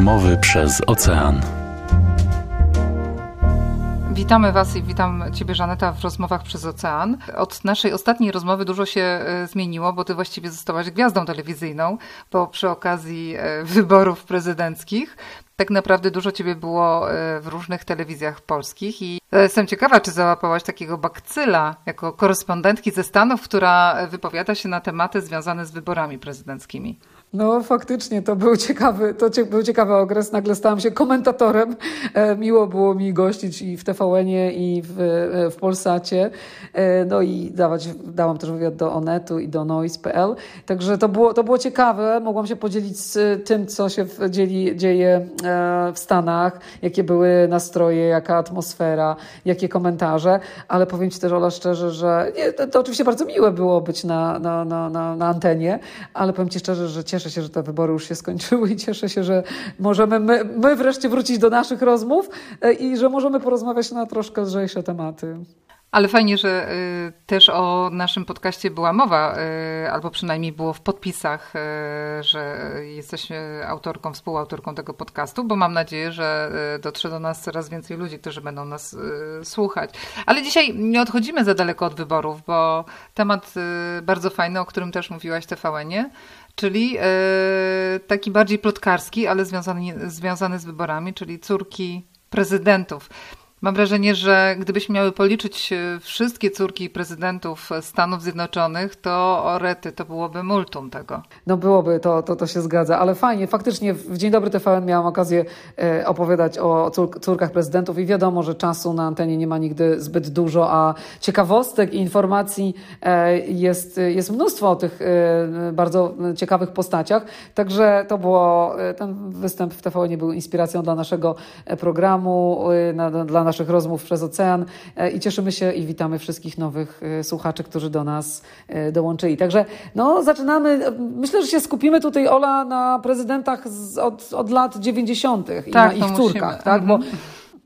Rozmowy przez ocean. Witamy Was i witam Ciebie, Żaneta, w rozmowach przez ocean. Od naszej ostatniej rozmowy dużo się e, zmieniło, bo Ty właściwie zostałaś gwiazdą telewizyjną, bo przy okazji e, wyborów prezydenckich tak naprawdę dużo Ciebie było e, w różnych telewizjach polskich i jestem ciekawa, czy załapałaś takiego bakcyla jako korespondentki ze Stanów, która wypowiada się na tematy związane z wyborami prezydenckimi. No faktycznie, to był ciekawy, to był ciekawy okres. Nagle stałam się komentatorem. E, miło było mi gościć i w TVN-ie, i w, e, w Polsacie. E, no i dawać, dałam też wywiad do Onetu i do Noise.pl. Także to było, to było ciekawe. Mogłam się podzielić z tym, co się dzieli, dzieje w Stanach, jakie były nastroje, jaka atmosfera, jakie komentarze. Ale powiem Ci też, Ola, szczerze, że nie, to, to oczywiście bardzo miłe było być na, na, na, na, na antenie, ale powiem Ci szczerze, że cieszę cieszę się, że te wybory już się skończyły i cieszę się, że możemy my, my wreszcie wrócić do naszych rozmów e, i że możemy porozmawiać na troszkę lżejsze tematy. Ale fajnie, że y, też o naszym podcaście była mowa, y, albo przynajmniej było w podpisach, y, że jesteś autorką, współautorką tego podcastu, bo mam nadzieję, że dotrze do nas coraz więcej ludzi, którzy będą nas słuchać. Ale dzisiaj nie odchodzimy za daleko od wyborów, bo temat bardzo fajny, o którym też mówiłaś TVN-ie, czyli taki bardziej plotkarski, ale związany, związany z wyborami, czyli córki prezydentów. Mam wrażenie, że gdybyśmy miały policzyć e, wszystkie córki prezydentów Stanów Zjednoczonych, to orety to byłoby multum tego. No byłoby, to, to, to się zgadza, ale fajnie. Faktycznie w Dzień Dobry TVN miałam okazję e, opowiadać o córkach prezydentów i wiadomo, że czasu na antenie nie ma nigdy zbyt dużo, a ciekawostek i informacji e, jest, jest mnóstwo o tych bardzo ciekawych postaciach. Także to było, ten występ w TVN był inspiracją dla naszego programu, dla naszych rozmów przez ocean e, i cieszymy się i witamy wszystkich nowych e, słuchaczy, którzy do nas e, dołączyli. Także no, zaczynamy. Myślę, że się skupimy tutaj, Ola, na prezydentach z, od, od lat 90. i tak, na ich córkach, tak? Bo mhm.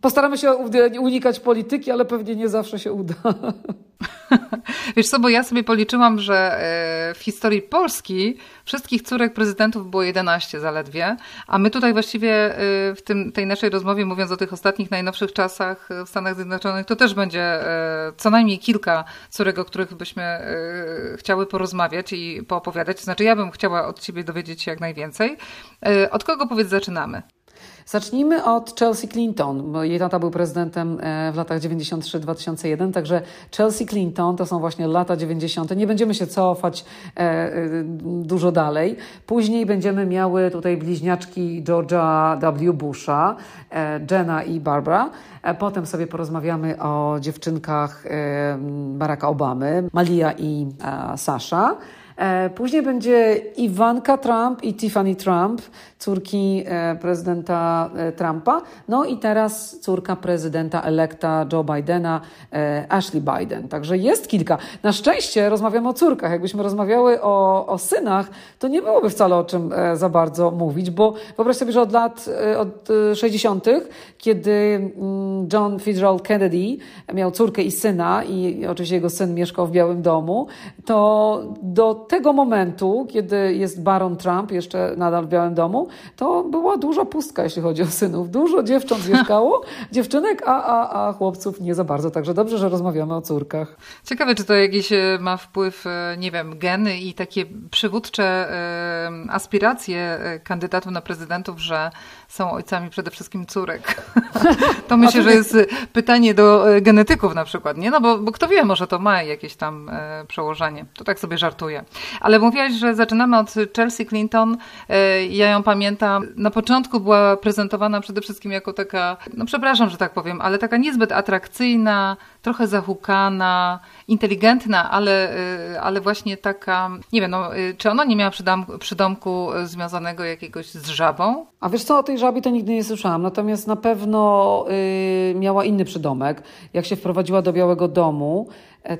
postaramy się unikać polityki, ale pewnie nie zawsze się uda. Wiesz co, bo ja sobie policzyłam, że w historii Polski wszystkich córek prezydentów było 11 zaledwie, a my tutaj właściwie e, w tym, tej naszej rozmowie, mówiąc o tych ostatnich, najnowszych czasach w Stanach Zjednoczonych, to też będzie e, co najmniej kilka córek, o których byśmy chciały porozmawiać i poopowiadać. Znaczy ja bym chciała od Ciebie dowiedzieć się jak najwięcej. Od kogo powiedz zaczynamy? Zacznijmy od Chelsea Clinton, bo jej tata był prezydentem e, w latach 93-2001, także Chelsea Clinton to są właśnie lata 90. Nie będziemy się cofać e, e, dużo dalej. Później będziemy miały tutaj bliźniaczki George'a W. Busha, Jenna i Barbara. Potem sobie porozmawiamy o dziewczynkach Baracka Obamy, Malia i Sasha. Później będzie Ivanka Trump i Tiffany Trump, córki e, prezydenta e, Trumpa, no i teraz córka prezydenta elekta Joe Bidena, e, Ashley Biden. Także jest kilka. Na szczęście rozmawiamy o córkach. Jakbyśmy rozmawiały o, o synach, to nie byłoby wcale o czym za bardzo mówić, bo wyobraź sobie, że od lat od 60., kiedy mm, John Fitzgerald Kennedy miał córkę i syna i oczywiście jego syn mieszkał w Białym Domu, to do tego momentu, kiedy jest Baron Trump jeszcze nadal w Białym Domu, to była duża pustka, jeśli chodzi o synów. Dużo dziewcząt mieszkało, dziewczynek, a, a, a chłopców nie za bardzo. Także dobrze, że rozmawiamy o córkach. Ciekawe, czy to jakiś e, ma wpływ, e, nie wiem, geny i takie przywódcze e, aspiracje kandydatów na prezydentów, że są ojcami przede wszystkim córek. To myślę, że jest pytanie do genetyków na przykład, nie? No bo, bo kto wie, może to ma jakieś tam przełożenie. To tak sobie żartuję. Ale mówiłaś, że zaczynamy od Chelsea Clinton. Ja ją pamiętam na początku była prezentowana przede wszystkim jako taka, no przepraszam, że tak powiem, ale taka niezbyt atrakcyjna, trochę zahukana, inteligentna, ale, y, ale właśnie taka, nie wiem, no, y, czy ona nie miała przydomku, przydomku związanego jakiegoś z żabą? A wiesz co, o tej żabie to nigdy nie słyszałam, natomiast na pewno yy, miała inny przydomek. Jak się wprowadziła do Białego Domu,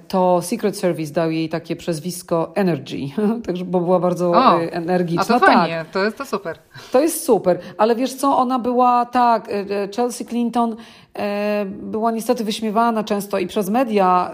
to Secret Service dał jej takie przezwisko Energy, także, bo była bardzo o, e, energiczna. A to fajnie, tak. to jest to super. To jest super, ale wiesz co, ona była tak, e, e, Chelsea Clinton była niestety wyśmiewana często i przez media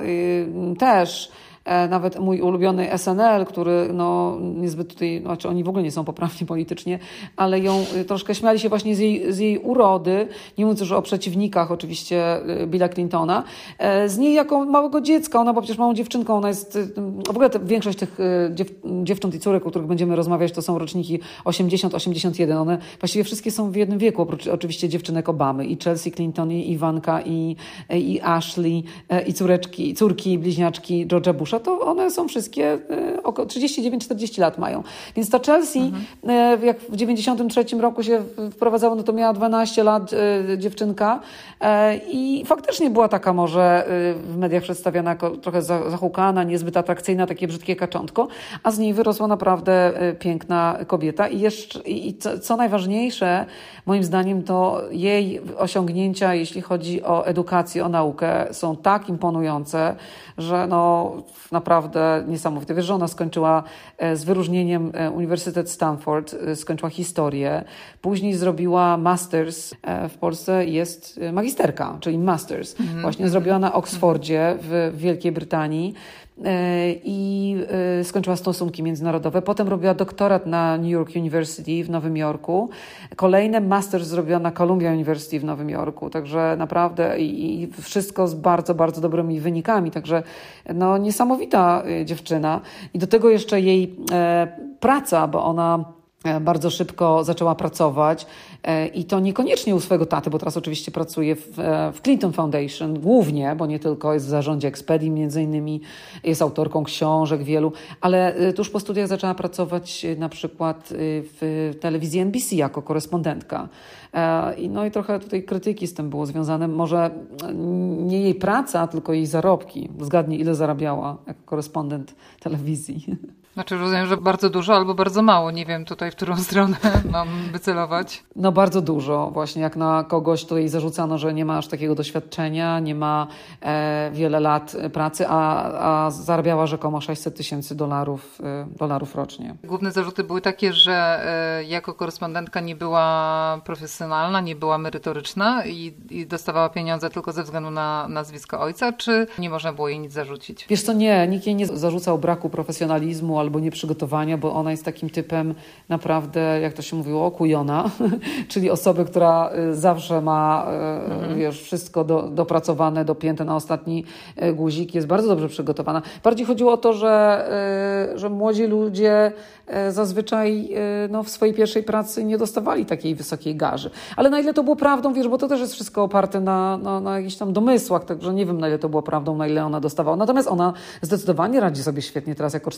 też E, nawet mój ulubiony SNL, który no, niezbyt tutaj, znaczy oni w ogóle nie są poprawni politycznie, ale ją y, troszkę śmiali się właśnie z jej, z jej urody, nie mówiąc już o przeciwnikach oczywiście y, Billa Clintona, e, z niej jako małego dziecka, ona była przecież małą dziewczynką, ona jest, y, w ogóle te, większość tych dziew, dziewcząt i córek, o których będziemy rozmawiać, to są roczniki 80-81, one właściwie wszystkie są w jednym wieku, oprócz oczywiście dziewczynek Obamy i Chelsea Clinton, i Iwanka, i, i Ashley, e, i córeczki, córki, bliźniaczki George'a Busha, to one są wszystkie e, około 39-40 lat mają. Więc ta Chelsea, mhm. jak w 93 roku się wprowadzało, no to miała 12 lat e, dziewczynka i faktycznie była taka może w mediach przedstawiana jako trochę zahukana, niezbyt atrakcyjna, takie brzydkie kaczątko, a z niej wyrosła naprawdę piękna kobieta i jeszcze, i co, co najważniejsze, moim zdaniem, to jej osiągnięcia, jeśli chodzi o edukację, o naukę, są tak imponujące, że no naprawdę niesamowite. Wiesz, że ona skończyła e, z wyróżnieniem e, Uniwersytet Stanford, e, skończyła historię, później zrobiła masters, w Polsce jest magisterka, czyli masters. -hmm. Właśnie zrobiła na Oxfordzie w Wielkiej Brytanii. E, i e, skończyła stosunki międzynarodowe. Potem robiła doktorat na New York University w Nowym Jorku. Kolejne master zrobiła na Columbia University w Nowym Jorku. Także naprawdę i, wszystko z bardzo, bardzo dobrymi wynikami. Także no, niesamowita e, dziewczyna. I do tego jeszcze jej praca, bo ona bardzo szybko zaczęła pracować E, I to niekoniecznie u swojego taty, bo teraz oczywiście pracuje w, e, w Clinton Foundation głównie, bo nie tylko jest w zarządzie Expedii między innymi, jest autorką książek wielu, ale e, tuż po studiach zaczęła pracować na przykład w telewizji NBC jako korespondentka. No i trochę tutaj krytyki z tym było związane. Może nie jej praca, tylko jej zarobki. Zgadnij, ile zarabiała jako korespondent telewizji. Znaczy rozumiem, że bardzo dużo albo bardzo mało. Nie wiem tutaj, w którą stronę mam wycelować. No bardzo dużo. Właśnie jak na kogoś, jej zarzucano, że nie ma aż takiego doświadczenia, nie ma e, wiele lat pracy, a, a zarabiała rzekomo 600 tysięcy dolarów, e, dolarów rocznie. Główne zarzuty były takie, że e, jako korespondentka nie była profesjonalna, nie była merytoryczna i, i dostawała pieniądze tylko ze względu na nazwisko ojca, czy nie można było jej nic zarzucić? Wiesz co, nie. Nikt jej nie zarzucał braku profesjonalizmu albo nieprzygotowania, bo ona jest takim typem naprawdę, jak to się mówiło, okujona, czyli osoby, która y, zawsze ma y, mhm. wiesz, wszystko do, dopracowane, dopięte na ostatni y, guzik, jest bardzo dobrze przygotowana. Bardziej chodziło o to, że, że młodzi ludzie zazwyczaj no, w swojej pierwszej pracy nie dostawali takiej wysokiej garzy. Ale na ile to było prawdą, wiesz, bo to też jest wszystko oparte na, na, na jakichś tam domysłach, także nie wiem, na ile to było prawdą, na ile ona dostawała. Natomiast ona zdecydowanie radzi sobie świetnie teraz jako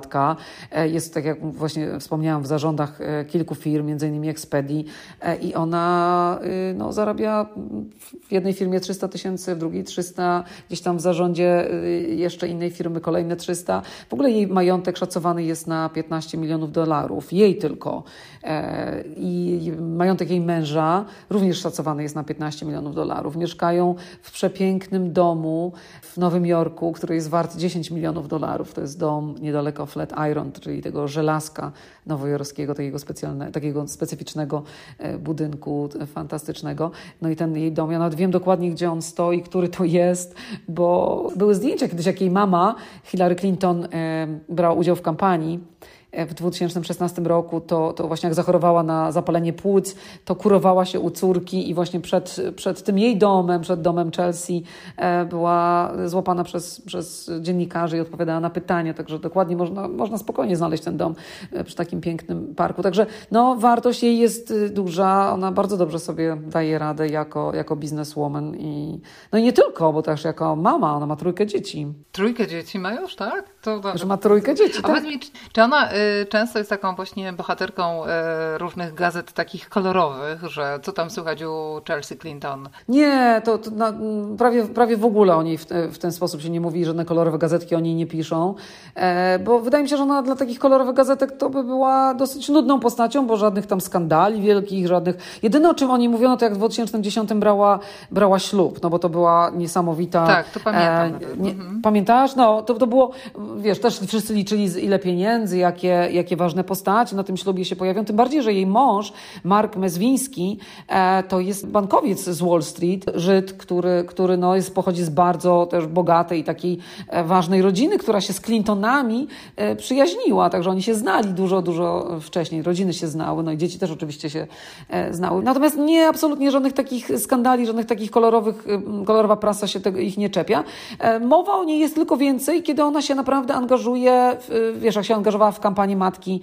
40-latka. Jest, tak jak właśnie wspomniałam, w zarządach kilku firm, innymi Expedii, E, i ona y, no, zarabia w jednej firmie 300 tysięcy, w drugiej 300, gdzieś tam w zarządzie y, jeszcze innej firmy kolejne 300. W ogóle jej majątek szacowany jest na 15 milionów dolarów, jej tylko. E, I majątek jej męża również szacowany jest na 15 milionów dolarów. Mieszkają w przepięknym domu w Nowym Jorku, który jest wart 10 milionów dolarów. To jest dom niedaleko Flatiron, czyli tego żelazka nowojorskiego, takiego, specjalne, takiego specyficznego e, budynku fantastycznego. No i ten jej dom, ja nawet wiem dokładnie, gdzie on stoi, który to jest, bo były zdjęcia kiedyś, jak jej mama, Hillary Clinton, e, brała udział w kampanii w 2016 roku, to, to właśnie jak zachorowała na zapalenie płuc, to kurowała się u córki i właśnie przed, przed tym jej domem, przed domem Chelsea e, była złapana przez, przez dziennikarzy i odpowiadała na pytania, także dokładnie można, można spokojnie znaleźć ten dom e, przy takim pięknym parku. Także no, wartość jej jest y, duża, ona bardzo dobrze sobie daje radę jako, jako bizneswoman i no i nie tylko, bo też jako mama, ona ma trójkę dzieci. Trójkę dzieci ma już, tak? To, Że ma trójkę dzieci, A tak? mi, czy ona y, często jest taką właśnie bohaterką y, różnych gazet takich kolorowych, że co tam słychać u Chelsea Clinton? Nie, to, to na, prawie, prawie w ogóle o niej w, w, ten sposób się nie mówi, żadne kolorowe gazetki o niej nie piszą, e, bo wydaje mi się, że ona dla takich kolorowych gazetek to by była dosyć nudną postacią, bo żadnych tam skandali wielkich, żadnych... Jedyne o czym oni mówiono to jak w 2010 brała, brała ślub, no bo to była niesamowita... Tak, to pamiętam. E, nie, mhm. Pamiętasz? No, to, to było, wiesz, też wszyscy liczyli ile pieniędzy, jakie jakie, ważne postacie na tym ślubie się pojawią. Tym bardziej, że jej mąż, Mark Mezwiński, to jest bankowiec z Wall Street, Żyd, który, który no jest, pochodzi z bardzo też bogatej takiej ważnej rodziny, która się z Clintonami przyjaźniła, także oni się znali dużo, dużo wcześniej. Rodziny się znały, no i dzieci też oczywiście się znały. Natomiast nie absolutnie żadnych takich skandali, żadnych takich kolorowych, kolorowa prasa się tego, ich nie czepia. Mowa o niej jest tylko więcej, kiedy ona się naprawdę angażuje, w, wiesz, jak się angażowała w kampanię matki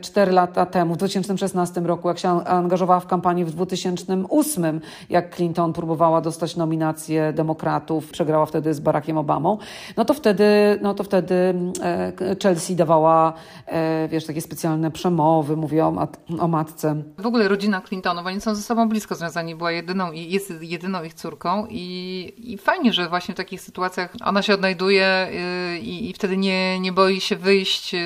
4 lata temu, w 2016 roku, jak się angażowała w kampanię w 2008, jak Clinton próbowała dostać nominację demokratów, przegrała wtedy z Barackiem Obamą, no to wtedy, no to wtedy Chelsea dawała, wiesz, takie specjalne przemowy, mówiła o, mat o matce. W ogóle rodzina Clintonów, oni są ze sobą blisko związani, była jedyną i jest jedyną ich córką i, i fajnie, że właśnie w takich sytuacjach ona się odnajduje y, i, i wtedy nie, nie boi się wyjść, y,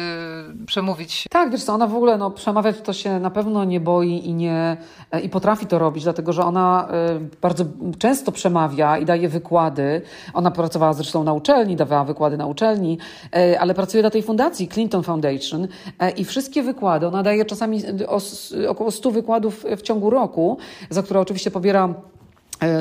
przemówić. Tak, wiesz co, ona w ogóle no, przemawiać to się na pewno nie boi i, nie, e, i potrafi to robić, dlatego że ona y, bardzo często przemawia i daje wykłady. Ona pracowała zresztą na uczelni, dawała wykłady na uczelni, y, ale pracuje dla tej fundacji Clinton Foundation i wszystkie wykłady, ona daje czasami około 100 wykładów w ciągu roku, za które oczywiście pobiera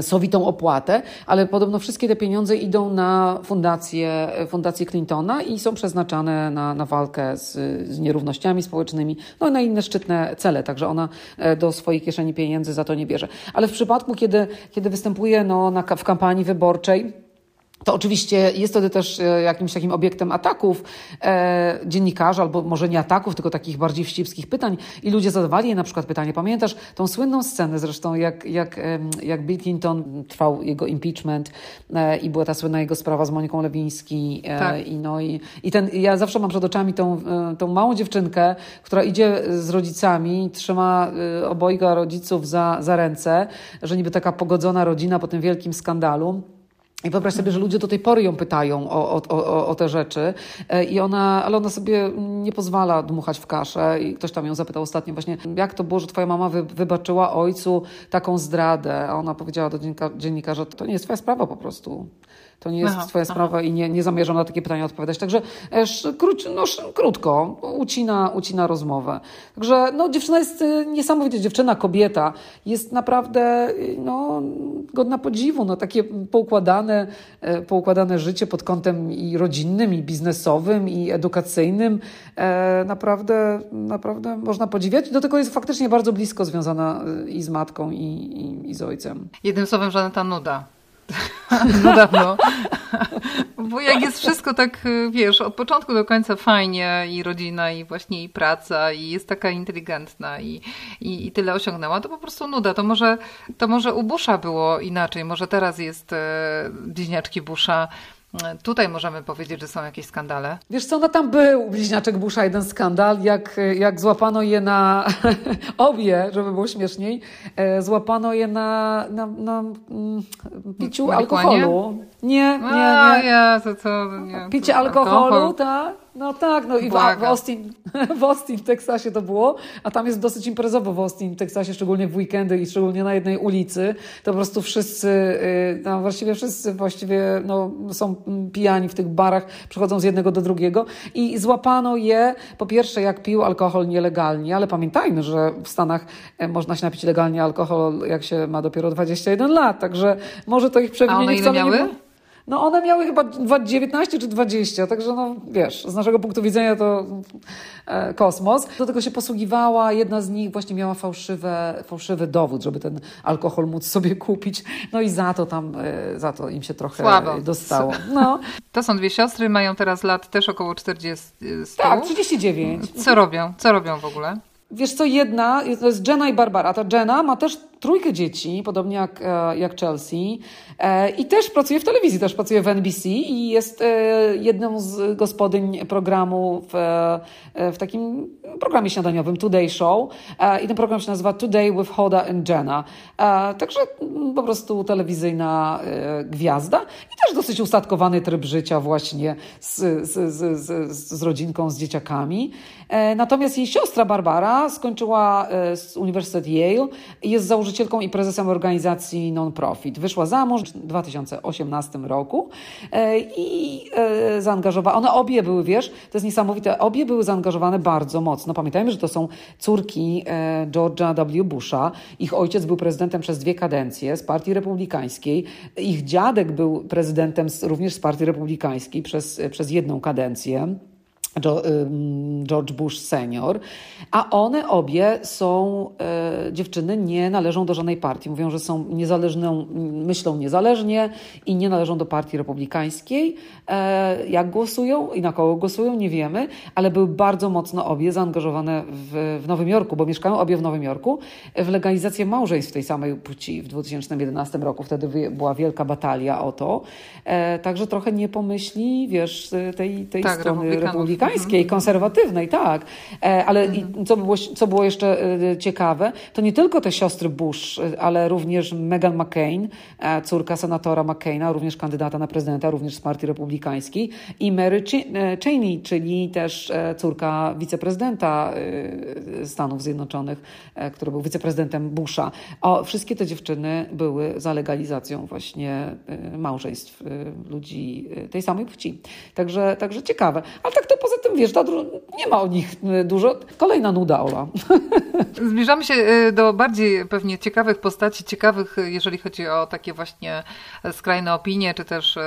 sowitą opłatę, ale podobno wszystkie te pieniądze idą na fundację, fundację Clintona i są przeznaczane na, na walkę z, z nierównościami społecznymi, no i na inne szczytne cele, także ona do swojej kieszeni pieniędzy za to nie bierze. Ale w przypadku, kiedy, kiedy występuje no, na, w kampanii wyborczej, to oczywiście jest wtedy też jakimś takim obiektem ataków e, dziennikarzy, albo może nie ataków, tylko takich bardziej wścibskich pytań. I ludzie zadawali na przykład pytanie. Pamiętasz tą słynną scenę zresztą, jak, jak, jak Bill Clinton trwał jego impeachment e, i była ta słynna jego sprawa z Moniką Lewiński. E, tak. i, no, i, i ten, ja zawsze mam przed oczami tą, tą małą dziewczynkę, która idzie z rodzicami, trzyma obojga rodziców za, za ręce, że niby taka pogodzona rodzina po tym wielkim skandalu. I wyobraź sobie, że ludzie do tej pory ją pytają o, o, o, o, te rzeczy, I ona, ale ona sobie nie pozwala dmuchać w kaszę. I ktoś tam ją zapytał ostatnio właśnie, jak to było, że twoja mama wy, wybaczyła ojcu taką zdradę? A ona powiedziała do dziennikarza, to nie jest twoja sprawa po prostu. To nie jest aha, twoja aha. sprawa i nie, nie zamierzam na takie pytania odpowiadać. Także krót, no, krótko, ucina, ucina rozmowę. Także no, dziewczyna jest y, niesamowicie, dziewczyna, kobieta, jest naprawdę y, no, godna podziwu. No, takie poukładane, e, poukładane życie pod kątem i rodzinnym, i biznesowym, i edukacyjnym. E, naprawdę, naprawdę można podziwiać. Do tego jest faktycznie bardzo blisko związana i z matką, i, i, i z ojcem. Jednym słowem, żadna nuda. no dawno. Bo jak jest wszystko tak, wiesz, od początku do końca fajnie i rodzina, i właśnie i praca, i jest taka inteligentna i, i, i tyle osiągnęła, to po prostu nuda. To może, to może u Busha było inaczej. Może teraz jest e, bliźniaczki Busha Tutaj możemy powiedzieć, że są jakieś skandale. Wiesz co, no tam był bliźniaczek Busha jeden skandal, jak, jak złapano je na obie, żeby było śmieszniej, e, złapano je na, na, na mm, piciu alkoholu. Nie, nie, nie. nie, to co? Nie. Picie alkoholu, alkohol. tak? No tak, no i w, w, Austin, w Austin, Teksasie to było, a tam jest dosyć imprezowo w Austin, w Teksasie, szczególnie w weekendy i szczególnie na jednej ulicy. To po prostu wszyscy, no właściwie wszyscy właściwie no, są pijani w tych barach, przychodzą z jednego do drugiego i złapano je, po pierwsze jak pił alkohol nielegalnie, ale pamiętajmy, że w Stanach e, można się napić legalnie alkohol, jak się ma dopiero 21 lat, także może to ich przewinienie wcale miały? nie było. No one miały chyba 19 czy 20, także no wiesz, z naszego punktu widzenia to e, kosmos. Do tego się posługiwała, jedna z nich właśnie miała fałszywe, fałszywy dowód, żeby ten alkohol móc sobie kupić. No i za to tam, e, za to im się trochę Słabo. dostało. No. To są dwie siostry, mają teraz lat też około 40. Tak, 39. Co robią? Co robią w ogóle? Wiesz co, jedna, to jest Jenna i Barbara. Ta Jenna ma też trójkę dzieci, podobnie jak, e, jak Chelsea. E, I też pracuje w telewizji, też pracuje w NBC i jest e, jedną z gospodyń programu w, w takim programie śniadaniowym Today Show. I ten program się nazywa Today with Hoda and Jenna. Także po prostu telewizyjna gwiazda i też dosyć ustatkowany tryb życia właśnie z, z, z, z, z rodzinką, z dzieciakami. Natomiast jej siostra Barbara skończyła Uniwersytet Yale i jest założycielką i prezesem organizacji non-profit. Wyszła za mąż w 2018 roku i zaangażowała, one obie były, wiesz, to jest niesamowite, obie były zaangażowane bardzo mocno. Pamiętajmy, że to są córki George'a W. Busha. Ich ojciec był prezydentem przez dwie kadencje z Partii Republikańskiej. Ich dziadek był prezydentem również z Partii Republikańskiej przez, przez jedną kadencję. George Bush senior, a one obie są, e, dziewczyny nie należą do żadnej partii. Mówią, że są niezależną, myślą niezależnie i nie należą do partii republikańskiej. E, jak głosują i na kogo głosują, nie wiemy, ale były bardzo mocno obie zaangażowane w, w Nowym Jorku, bo mieszkają obie w Nowym Jorku, w legalizację małżeństw tej samej płci w 2011 roku. Wtedy była wielka batalia o to. E, także trochę nie pomyśli, wiesz, tej, tej tak, strony republikańskiej, mhm. konserwatywnej, tak. E, ale mhm. co, było, co było jeszcze ciekawe, to nie tylko te siostry Bush, ale również Meghan McCain, córka senatora McCaina, również kandydata na prezydenta, również z partii republikańskiej, i Mary e, Cheney, czyli też e, córka wiceprezydenta e, Stanów Zjednoczonych, który był wiceprezydentem Busha. O, wszystkie te dziewczyny były za legalizacją właśnie małżeństw ludzi tej samej płci. Także, także ciekawe. Ale tak to poza tym, wiesz, nie ma o nich dużo. Kolejna nuda, Ola. Zbliżamy się do bardziej pewnie ciekawych postaci, ciekawych, jeżeli chodzi o takie właśnie skrajne opinie, czy też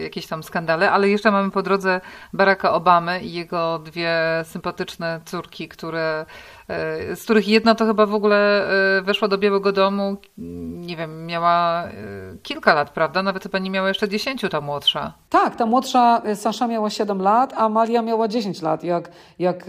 jakieś tam skandale, ale jeszcze mamy po drodze Baracka Obamy i jego dwie sympatyczne córki, które z których jedna to chyba w ogóle e, weszła do Białego Domu, nie wiem, miała e, kilka lat, prawda? Nawet chyba nie miała jeszcze dziesięciu ta młodsza. Tak, ta młodsza e, Sasza miała 7 lat, a Malia miała 10 lat, jak, jak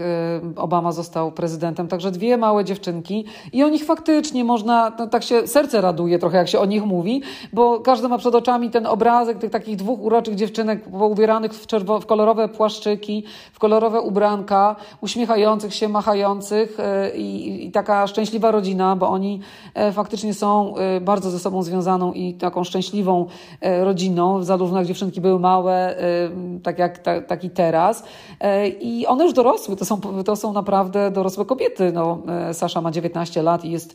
Obama został prezydentem. Także dwie małe dziewczynki i o nich faktycznie można, no, tak się serce raduje trochę, jak się o nich mówi, bo każdy ma przed oczami ten obrazek tych takich dwóch uroczych dziewczynek ubieranych w, czerwo, w kolorowe płaszczyki, w kolorowe ubranka, uśmiechających się, machających i, i, taka szczęśliwa rodzina, bo oni e, faktycznie są e, bardzo ze sobą związaną i taką szczęśliwą e, rodziną. Zarówno jak dziewczynki były małe, tak jak ta, tak i teraz. I one już dorosły, to są, to są naprawdę dorosłe kobiety. No, Sasza ma 19 lat i jest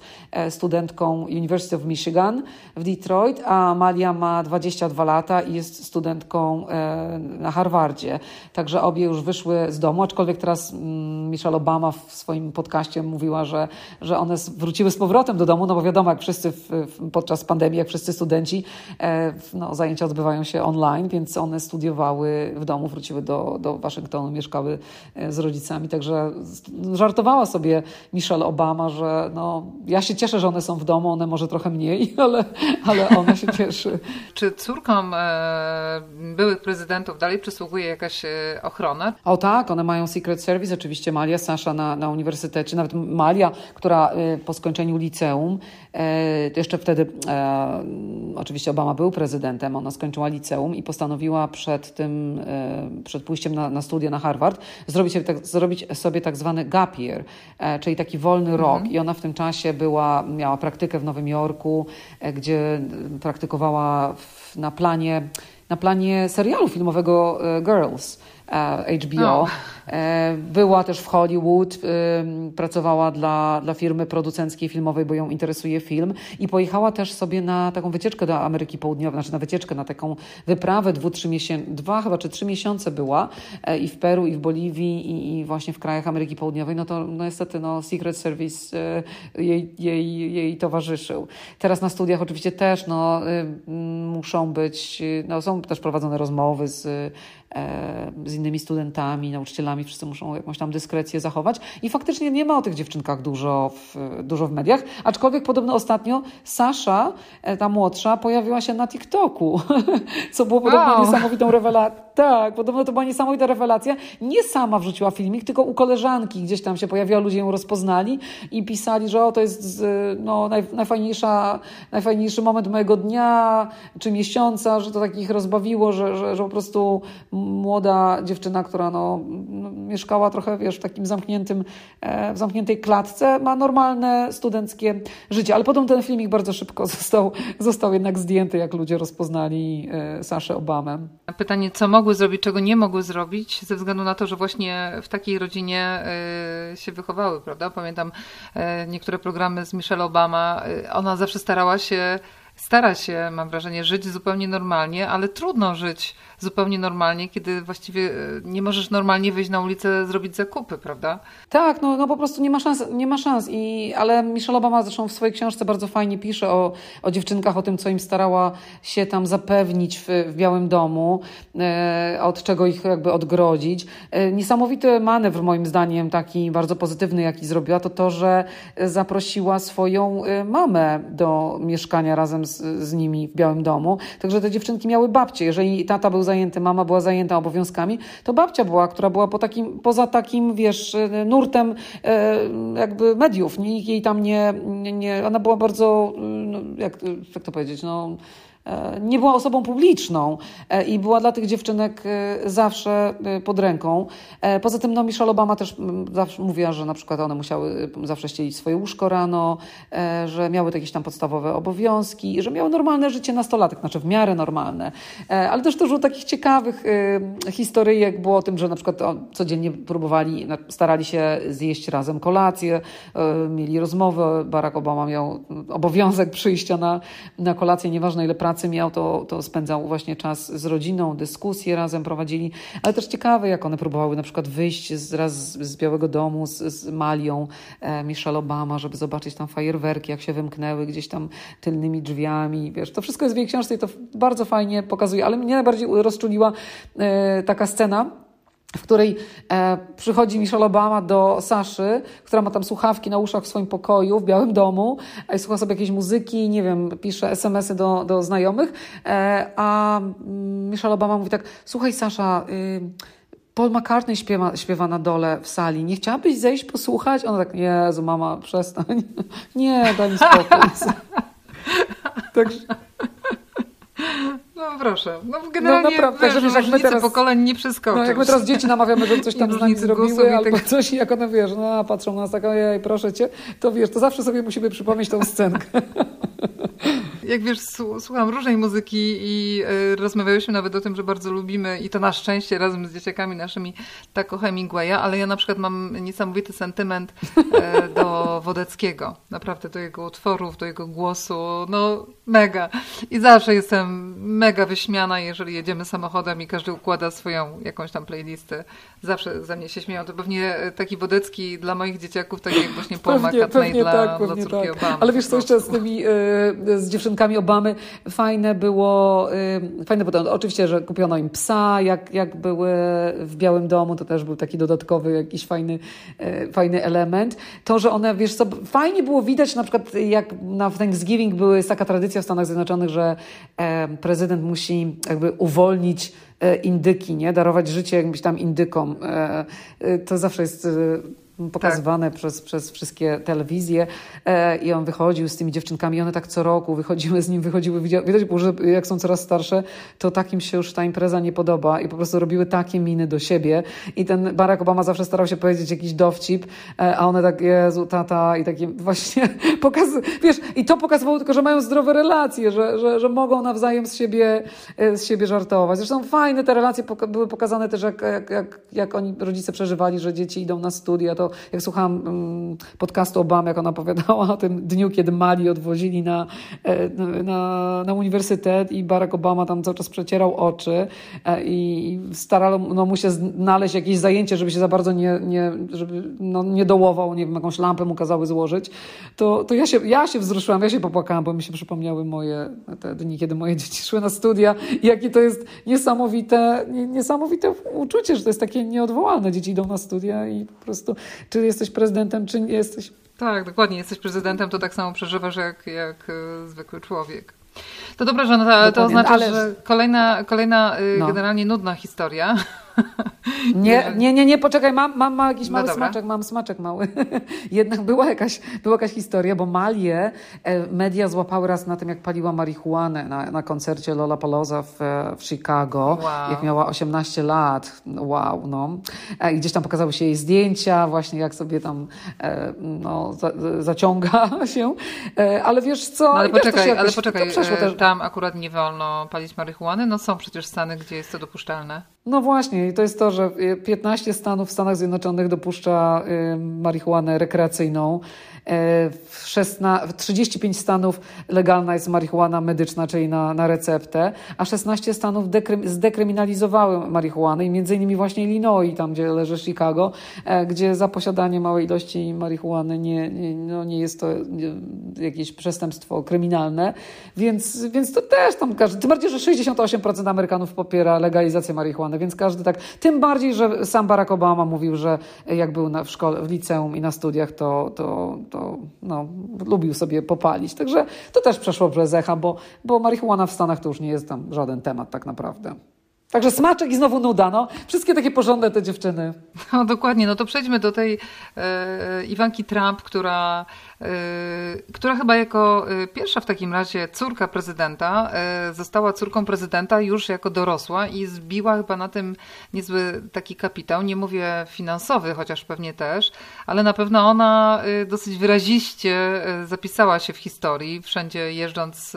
studentką University of Michigan w Detroit, a Malia ma 22 lata i jest studentką na Harvardzie. Także obie już wyszły z domu, aczkolwiek teraz mm, Michelle Obama w swoim podcaście mówiła, że, że one wróciły z powrotem do domu, no bo wiadomo, jak wszyscy w, podczas pandemii, jak wszyscy studenci, e, no, zajęcia odbywają się online, więc one studiowały w domu, wróciły do, do Waszyngtonu, mieszkały e, z rodzicami, także żartowała sobie Michelle Obama, że no, ja się cieszę, że one są w domu, one może trochę mniej, ale, ale ona się cieszy. Czy córkom e, byłych prezydentów dalej przysługuje jakaś ochrona? O tak, one mają Secret Service, oczywiście Malia Sasza na, na uniwersytecie, nawet Malia, która y, po skończeniu liceum, y, jeszcze wtedy e, oczywiście Obama był prezydentem, ona skończyła liceum i postanowiła przed tym, y, przed pójściem na, na studia na Harvard zrobić sobie, tak, zrobić sobie tak zwany gap year, e, czyli taki wolny mhm. rok i ona w tym czasie była, miała praktykę w Nowym Jorku, e, gdzie praktykowała w, na planie na planie serialu filmowego Girls HBO. Oh. E, była też w Hollywood, pracowała dla, dla firmy producenckiej filmowej, bo ją interesuje film i pojechała też sobie na taką wycieczkę do Ameryki Południowej, znaczy na wycieczkę, na taką wyprawę dwu, trzy dwa chyba czy trzy miesiące była e, i w Peru, i w Boliwii, i, i właśnie w krajach Ameryki Południowej, no to no niestety no, Secret Service e, jej, jej, jej towarzyszył. Teraz na studiach oczywiście też no, muszą być, no, są też prowadzone rozmowy z, z innymi studentami, nauczycielami, wszyscy muszą jakąś tam dyskrecję zachować. I faktycznie nie ma o tych dziewczynkach dużo w, dużo w mediach, aczkolwiek podobno ostatnio Sasza, e, ta młodsza, pojawiła się na TikToku, co było podobno wow. niesamowitą rewelacją. Tak, podobno to była niesamowita rewelacja. Nie sama wrzuciła filmik, tylko u koleżanki gdzieś tam się pojawiła, ludzie ją rozpoznali i pisali, że o, to jest no, naj, najfajniejsza, najfajniejszy moment mojego dnia czy miesiąca, że to takich rozbawiło, że, że, że po prostu młoda dziewczyna, która no, mieszkała trochę, wiesz, w takim zamkniętym, e, w zamkniętej klatce, ma normalne studenckie życie. Ale potem ten filmik bardzo szybko został, został jednak zdjęty, jak ludzie rozpoznali e, Saszę Obamę. Pytanie, co mogły zrobić, czego nie mogły zrobić, ze względu na to, że właśnie w takiej rodzinie się wychowały, prawda? Pamiętam niektóre programy z Michelle Obama. Ona zawsze starała się stara się, mam wrażenie, żyć zupełnie normalnie, ale trudno żyć zupełnie normalnie, kiedy właściwie e, nie możesz normalnie wyjść na ulicę, zrobić zakupy, prawda? Tak, no, no po prostu nie ma szans, nie ma szans. I, ale Michelle Obama zresztą w swojej książce bardzo fajnie pisze o, o dziewczynkach, o tym, co im starała się tam zapewnić w, w Białym Domu, e, od czego ich jakby odgrodzić. E, niesamowity manewr moim zdaniem, taki bardzo pozytywny, jaki zrobiła, to to, że zaprosiła swoją e, mamę do mieszkania razem z, z nimi w Białym Domu. Także te dziewczynki miały babcie. Jeżeli tata był zajęty, mama była zajęta obowiązkami, to babcia była, która była po takim, poza takim, wiesz, nurtem e, jakby mediów. Nikt jej tam nie, nie, nie ona była bardzo, no, jak, jak to powiedzieć, no E, nie była osobą publiczną e, i była dla tych dziewczynek e, zawsze pod ręką. Poza tym no, Michelle Obama też zawsze mówiła, że na przykład one musiały zawsze ścielić swoje łóżko rano, że miały jakieś tam podstawowe obowiązki, że miały normalne życie nastolatek, znaczy w miarę normalne. Ale też dużo takich ciekawych historyjek było o tym, że na przykład codziennie próbowali, starali się zjeść razem kolację, mieli rozmowę, Barack Obama miał obowiązek przyjścia na, na kolację, nieważne ile pracy pracy miał, to, to spędzał właśnie czas z rodziną, dyskusje razem prowadzili, ale też ciekawe, jak one próbowały na przykład wyjść z, raz z Białego Domu z, z Malią e, Michelle Obama, żeby zobaczyć tam fajerwerki, jak się wymknęły gdzieś tam tylnymi drzwiami, wiesz, to wszystko jest w jej książce i to bardzo fajnie pokazuje, ale mnie najbardziej rozczuliła e, taka scena, w której e, przychodzi Michelle Obama do Saszy, która ma tam słuchawki na uszach w swoim pokoju w Białym Domu i słucha sobie jakiejś muzyki, nie wiem, pisze SMS-y do, do znajomych, e, a mm, Michelle Obama mówi tak, słuchaj Sasza, y, Paul McCartney śpiewa, śpiewa na dole w sali. Nie chciałabyś zejść posłuchać? Ona tak, Jezu, mama, przestań. Nie, daj mi spokój. Także... No proszę. No generalnie no, naprawdę, wiesz, że jak teraz, pokoleń nie przeskoczysz. No, jak my teraz dzieci namawiamy, żeby coś tam z nami zrobiły albo tak... coś i jak one, wiesz, no patrzą na nas tak, ojej, proszę cię, to wiesz, to zawsze sobie musimy przypomnieć tą scenkę. Jak wiesz, słucham różnej muzyki i y, rozmawiałyśmy nawet o tym, że bardzo lubimy i to na szczęście razem z dzieciakami naszymi Taco Hemingwaya, ale ja na przykład mam niesamowity sentyment e, do Wodeckiego. Naprawdę do jego utworów, do jego głosu, no mega. I zawsze jestem mega wyśmiana, jeżeli jedziemy samochodem i każdy układa swoją jakąś tam playlistę. Zawsze ze mnie się śmieją. To pewnie taki Wodecki dla moich dzieciaków, tak jak właśnie Paul McCartney dla, tak, dla córki tak. Obamy. Ale wiesz co, jeszcze z tymi, y, z dziewczynkami Obamy. Fajne było, y, fajne było oczywiście, że kupiono im psa, jak, jak były w Białym Domu, to też był taki dodatkowy jakiś fajny, fajny element. To, że one, wiesz co, fajnie było widać na przykład jak na Thanksgiving były, taka tradycja w Stanach Zjednoczonych, że e, prezydent musi jakby uwolnić e, indyki, nie? Darować życie jakimś tam indykom. E, to zawsze jest pokazywane tak. przez, przez wszystkie telewizje e, i on wychodził z tymi dziewczynkami, one tak co roku wychodziły z nim, wychodziły, widać było, że jak są coraz starsze, to takim się już ta impreza nie podoba i po prostu robiły takie miny do siebie i ten Barack Obama zawsze starał się powiedzieć jakiś dowcip, e, a one tak, Jezu, tata i takie właśnie pokaz, wiesz, i to pokazywało tylko, że mają zdrowe relacje, że, że, że mogą nawzajem z siebie, e, z siebie żartować. Zresztą fajne te relacje były pokazane też, jak, jak, jak, jak oni, rodzice przeżywali, że dzieci idą na studia, to to jak słuchałam mm, podcastu Obamy, jak ona opowiadała o tym dniu, kiedy Mali odwozili na, e, na, na uniwersytet i Barack Obama tam cały czas przecierał oczy e, i starano no, mu się znaleźć jakieś zajęcie, żeby się za bardzo nie, nie, żeby, no, nie dołował, nie wiem, jakąś lampę mu kazały złożyć, to, to ja, się, ja się wzruszyłam, ja się popłakałam, bo mi się przypomniały moje te dni, kiedy moje dzieci szły na studia jakie to jest niesamowite, niesamowite uczucie, że to jest takie nieodwołalne. Dzieci idą na studia i po prostu czy jesteś prezydentem, czy nie jesteś. Tak, dokładnie. Jesteś prezydentem, to tak samo przeżywasz jak, jak e, zwykły człowiek. To dobra, że to, to oznacza, Ale... że kolejna, kolejna e, no. generalnie nudna historia. Nie, nie, nie, nie, poczekaj, mam, mam, mam jakiś no mały dobra. smaczek, mam smaczek mały. Jednak była jakaś, była jakaś historia, bo Malię e, media złapały raz na tym, jak paliła marihuanę na, na koncercie Lola Paloza w, w Chicago, wow. jak miała 18 lat. Wow, no. E, I gdzieś tam pokazały się jej zdjęcia, właśnie jak sobie tam e, no, za, zaciąga się. Ale wiesz co? No, ale poczekaj, jakoś, ale poczekaj, tam akurat nie wolno palić marihuany? No są przecież Stany, gdzie jest to dopuszczalne. No właśnie, i to jest to, że 15 stanów w Stanach Zjednoczonych dopuszcza marihuanę rekreacyjną. E, w 16, 35 stanów legalna jest marihuana medyczna, czyli na, na receptę, a 16 stanów dekrym, zdekryminalizowały marihuanę i między innymi właśnie Illinois, tam gdzie leży Chicago, e, gdzie za posiadanie małej ilości marihuany nie, nie, no nie jest to jakieś przestępstwo kryminalne, więc, więc to też tam każdy, tym bardziej, że 68% Amerykanów popiera legalizację marihuany, więc każdy tak, tym bardziej, że sam Barack Obama mówił, że jak był na, w szkole, w liceum i na studiach, to, to, to no, lubił sobie popalić. Także to też przeszło przez echa, bo, bo marihuana w Stanach to już nie jest tam żaden temat tak naprawdę. Także smaczek i znowu nuda, no. Wszystkie takie porządne te dziewczyny. No dokładnie, no to przejdźmy do tej e, Iwanki Trump, która Y, która chyba jako y, pierwsza w takim razie córka prezydenta y, została córką prezydenta już jako dorosła i zbiła chyba na tym niezły taki kapitał. Nie mówię finansowy, chociaż pewnie też, ale na pewno ona dosyć wyraziście zapisała się w historii, wszędzie jeżdżąc z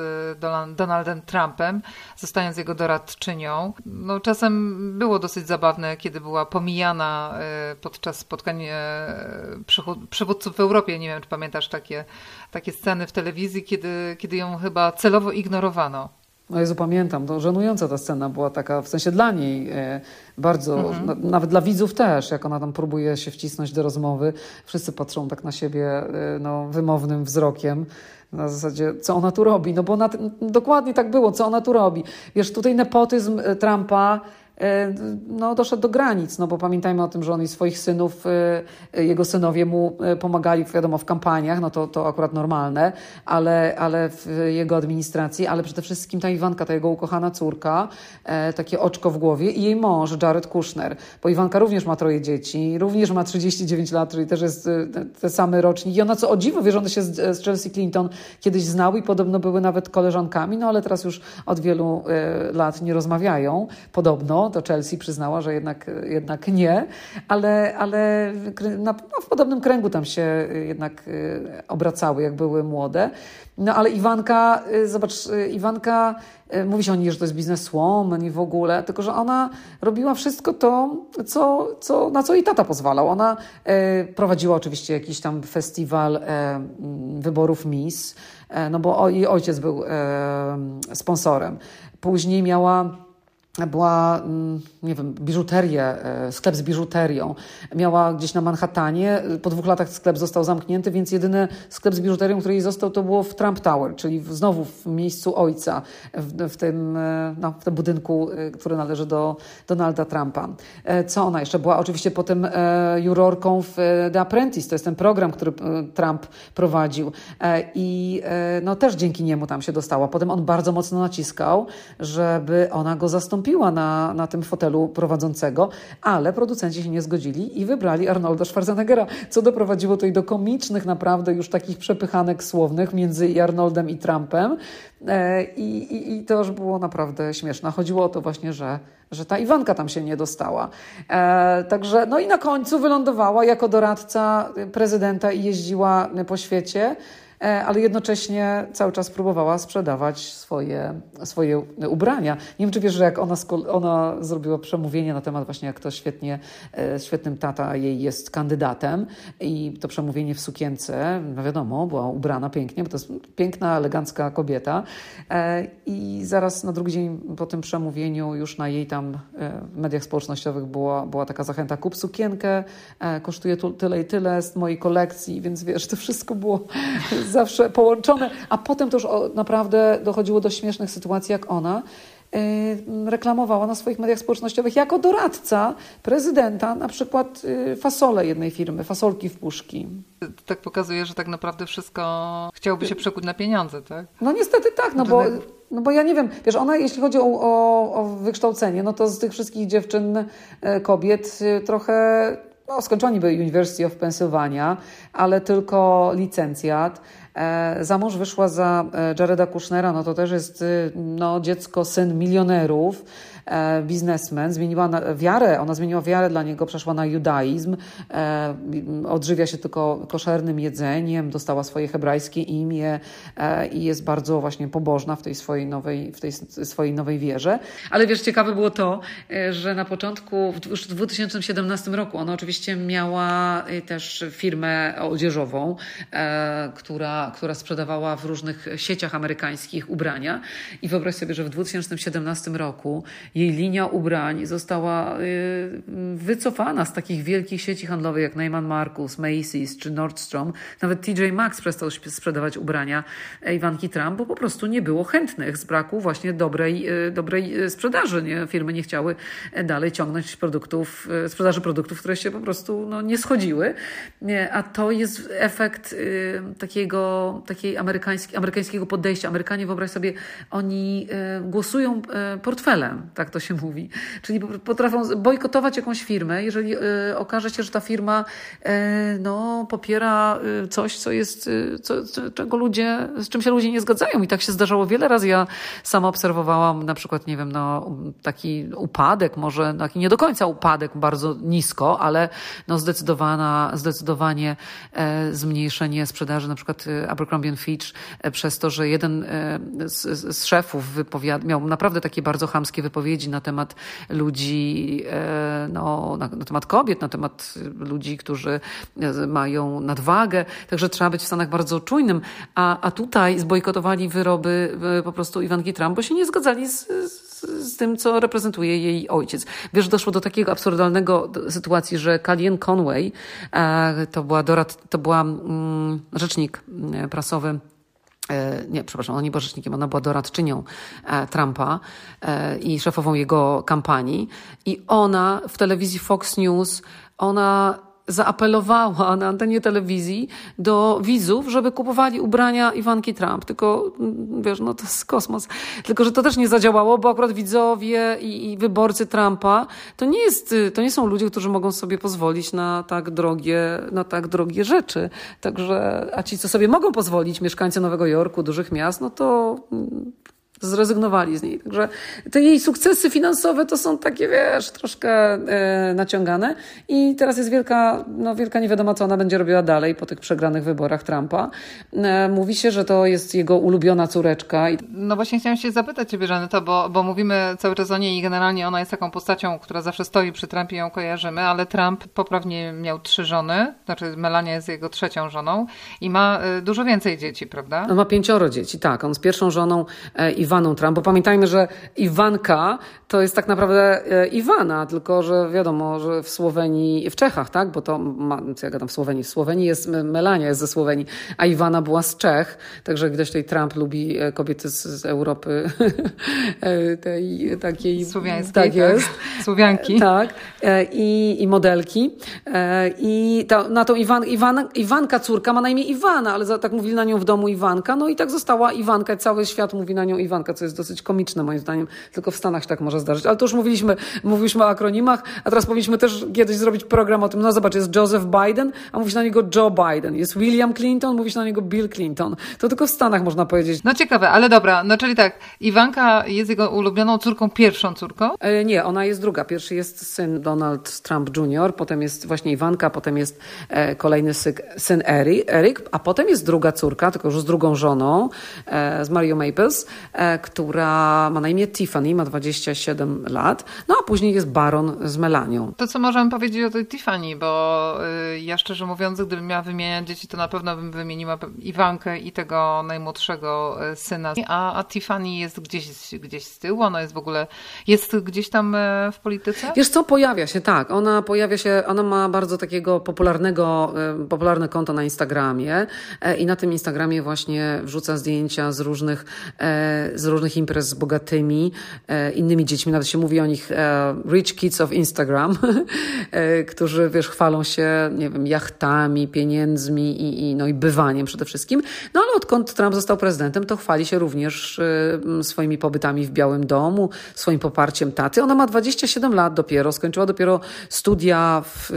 Donaldem Trumpem, zostając jego doradczynią. No, czasem było dosyć zabawne, kiedy była pomijana podczas spotkań przywódców w Europie. Nie wiem, czy pamiętasz takie, takie sceny w telewizji, kiedy, kiedy ją chyba celowo ignorowano. No Jezu, pamiętam, to żenująca ta scena była taka, w sensie dla niej e, bardzo, mhm. na, nawet dla widzów też, jak ona tam próbuje się wcisnąć do rozmowy. Wszyscy patrzą tak na siebie e, no, wymownym wzrokiem. Na zasadzie, co ona tu robi? No bo ona, dokładnie tak było, co ona tu robi. Wiesz, tutaj nepotyzm e, Trumpa no, doszedł do granic, no bo pamiętajmy o tym, że on i swoich synów, e, jego synowie mu e, pomagali, wiadomo, w kampaniach, no to, to akurat normalne, ale, ale w jego administracji, ale przede wszystkim ta Iwanka, ta jego ukochana córka, takie oczko w głowie i jej mąż, Jared Kushner, bo Iwanka również ma troje dzieci, również ma 39 lat, czyli też jest te same rocznik i ona, co o dziwo, wie, że one się z, z Chelsea Clinton kiedyś znały i podobno były nawet koleżankami, no ale teraz już od wielu lat nie rozmawiają, podobno, to Chelsea przyznała, że jednak, jednak nie, ale, ale na, no, w podobnym kręgu tam się jednak y, obracały, jak były młode. No ale Iwanka, y, zobacz, y, Iwanka, mówi się o niej, że to jest bizneswoman i w ogóle, tylko że ona robiła wszystko to, co, co, na co jej tata pozwalał. Ona prowadziła oczywiście jakiś tam festiwal wyborów Miss, no bo jej ojciec był sponsorem. Później miała była, mm, nie wiem, biżuterię, e, sklep z biżuterią. Miała gdzieś na Manhattanie. Po dwóch latach sklep został zamknięty, więc jedyny sklep z biżuterią, który jej został, to było w Trump Tower, czyli znowu w miejscu ojca, w, w, tym, e, no, w tym budynku, e, który należy do Donalda Trumpa. Co ona jeszcze? Była oczywiście potem jurorką w The Apprentice, to jest ten program, który Trump prowadził. I no, też dzięki niemu tam się dostała. Potem on bardzo mocno naciskał, żeby ona go zastąpiła na, na tym fotelu prowadzącego, ale producenci się nie zgodzili i wybrali Arnolda Schwarzeneggera, co doprowadziło tutaj do komicznych naprawdę już takich przepychanek słownych między Arnoldem i Trumpem. E, I, i, I to już było naprawdę śmieszne. Chodziło o to właśnie, że, że ta Iwanka tam się nie dostała. E, także, no i na końcu wylądowała jako doradca prezydenta i jeździła po świecie. E, ale jednocześnie cały czas próbowała sprzedawać swoje, swoje ubrania. Nie wiem, czy wiesz, że jak ona, ona zrobiła przemówienie na temat właśnie, jak to świetnie, e, świetnym tata jej jest kandydatem i to przemówienie w sukience, no wiadomo, była ubrana pięknie, bo to jest piękna, elegancka kobieta e, i zaraz na drugi dzień po tym przemówieniu już na jej tam mediach społecznościowych była, była taka zachęta, kup sukienkę, kosztuje tyle i tyle z mojej kolekcji, więc wiesz, to wszystko było zawsze połączone, a potem to już naprawdę dochodziło do śmiesznych sytuacji, jak ona y, reklamowała na swoich mediach społecznościowych jako doradca prezydenta na przykład y, fasole jednej firmy, fasolki w puszki. Tak pokazuje, że tak naprawdę wszystko chciałoby się przekuć na pieniądze, tak? No niestety tak, no bo no bo ja nie wiem, wiesz, ona jeśli chodzi o, o, o wykształcenie, no to z tych wszystkich dziewczyn, e, kobiet e, trochę, no skończyła niby University of Pennsylvania, ale tylko licencjat. E, za mąż wyszła za Jareda Kushnera, no to też jest no, dziecko, syn milionerów. E, biznesmen, zmieniła wiarę, ona zmieniła wiarę dla niego, przeszła na judaizm, e, odżywia się tylko koszernym jedzeniem, dostała swoje hebrajskie imię e, i jest bardzo właśnie pobożna w tej swojej nowej, w tej swojej nowej wierze. Ale wiesz, ciekawe było to, że na początku, już w 2017 roku, ona oczywiście miała też firmę odzieżową, która, która sprzedawała w różnych sieciach amerykańskich ubrania i wyobraź sobie, że w 2017 roku jej linia ubrań została y, wycofana z takich wielkich sieci handlowych jak Neiman Marcus, Macy's czy Nordstrom. Nawet TJ Maxx przestał sprzedawać ubrania Iwanki Trump, bo po prostu nie było chętnych z braku właśnie dobrej, y, dobrej y, sprzedaży. Nie? Firmy nie chciały dalej ciągnąć produktów, sprzedaży produktów, które się po prostu no, nie schodziły. A to jest efekt takiego, takiej amerykańskiego podejścia. Amerykanie, wyobraź sobie, oni głosują portfelem, tak to się mówi. Czyli potrafią bojkotować jakąś firmę, jeżeli y, okaże się, że ta firma no, popiera coś, co jest, co, czego ludzie, z czym się ludzie nie zgadzają. I tak się zdarzało wiele razy. Ja sama obserwowałam na przykład, nie wiem, no, taki upadek, może taki nie do końca upadek, bardzo nisko, ale no, zdecydowana, zdecydowanie e, zmniejszenie sprzedaży na przykład Abercrombie Fitch e, przez to, że jeden e, z, z szefów wypowiad- miał naprawdę takie bardzo chamskie wypowiedzi na temat ludzi, e, no, na, na temat kobiet, na temat ludzi, którzy mają nadwagę. Także trzeba być w Stanach bardzo czujnym. A, a tutaj zbojkotowali wyroby po prostu Iwanki Trump, bo się nie zgadzali z, z, z tym, co reprezentuje jej ojciec. Wiesz, doszło do takiego absurdalnego sytuacji, że Kellyanne Conway, to była, dorad, to była mm, rzecznik prasowy E, nie, przepraszam, ona nie była rzecznikiem, ona była doradczynią e, Trumpa e, i szefową jego kampanii. I ona w telewizji Fox News, ona zaapelowała na antenie telewizji do widzów, żeby kupowali ubrania Iwanki Trump. Tylko, mm, wiesz, no to jest kosmos. Tylko, że to też nie zadziałało, bo akurat widzowie i, i wyborcy Trumpa to nie jest, to nie są ludzie, którzy mogą sobie pozwolić na tak drogie, na tak drogie rzeczy. Także, a ci, co sobie mogą pozwolić, mieszkańcy Nowego Jorku, dużych miast, no to mm, zrezygnowali z niej. Także te jej sukcesy finansowe to są takie, wiesz, troszkę e, naciągane i teraz jest wielka, no wielka niewiadoma, co ona będzie robiła dalej po tych przegranych wyborach Trumpa. E, mówi się, że to jest jego ulubiona córeczka. No właśnie chciałam się zapytać Ciebie, to, bo, bo mówimy cały czas o niej i generalnie ona jest taką postacią, która zawsze stoi przy Trumpie, ją kojarzymy, ale Trump poprawnie miał trzy żony, znaczy Melania jest jego trzecią żoną i ma e, dużo więcej dzieci, prawda? On ma pięcioro dzieci, tak. On z pierwszą żoną i Iwaną Trump, bo pamiętajmy, że Iwanka to jest tak naprawdę e, Iwana, tylko że wiadomo, że w Słowenii, w Czechach, tak, bo to, ma, co ja gadam w Słowenii, w Słowenii jest, Melania jest ze Słowenii, a Iwana była z Czech, także gdzieś tutaj Trump lubi e, kobiety z, z Europy, e, tej takiej... Słowiańskiej, tak jest. Słowianki. Tak, i, i modelki. I ta, na tą Iwan, Iwan, Iwanka córka ma na imię Iwana, ale za, tak mówili na nią w domu Iwanka, no i tak została Iwanka, cały świat mówi na nią Iwanka Iwanka, co jest dosyć komiczne moim zdaniem. Tylko w Stanach się tak może zdarzyć. Ale to już mówiliśmy, mówiliśmy o akronimach, a teraz powinniśmy też kiedyś zrobić program o tym. No zobacz, jest Joseph Biden, a mówisz na niego Joe Biden. Jest William Clinton, mówisz na niego Bill Clinton. To tylko w Stanach można powiedzieć. No ciekawe, ale dobra. No czyli tak, Iwanka jest jego ulubioną córką, pierwszą córką? E, nie, ona jest druga. Pierwszy jest syn Donald Trump Jr., potem jest właśnie Iwanka, potem jest e, kolejny syk, syn Eric, a potem jest druga córka, tylko już z drugą żoną, e, z Mario Maples, e, która ma na imię Tiffany, ma 27 lat, no a później jest Baron z Melanią. To co możemy powiedzieć o tej Tiffany, bo y, ja szczerze mówiąc, gdybym miała wymieniać dzieci, to na pewno bym wymieniła Iwankę i tego najmłodszego y, syna, a, a Tiffany jest gdzieś, gdzieś z tyłu, ona jest w ogóle, jest gdzieś tam y, w polityce? Wiesz co, pojawia się, tak, ona pojawia się, ona ma bardzo takiego popularnego, popularne konto na Instagramie i na tym Instagramie właśnie wrzuca zdjęcia z różnych z różnych imprez z bogatymi, innymi dziećmi, nawet się mówi o nich rich kids of Instagram, którzy, wiesz, chwalą się, nie wiem, jachtami, pieniędzmi i, i, no i bywaniem przede wszystkim. No ale odkąd Trump został prezydentem, to chwali się również swoimi pobytami w Białym Domu, swoim poparciem taty. Ona ma 27 lat dopiero, skończyła dopiero studia w,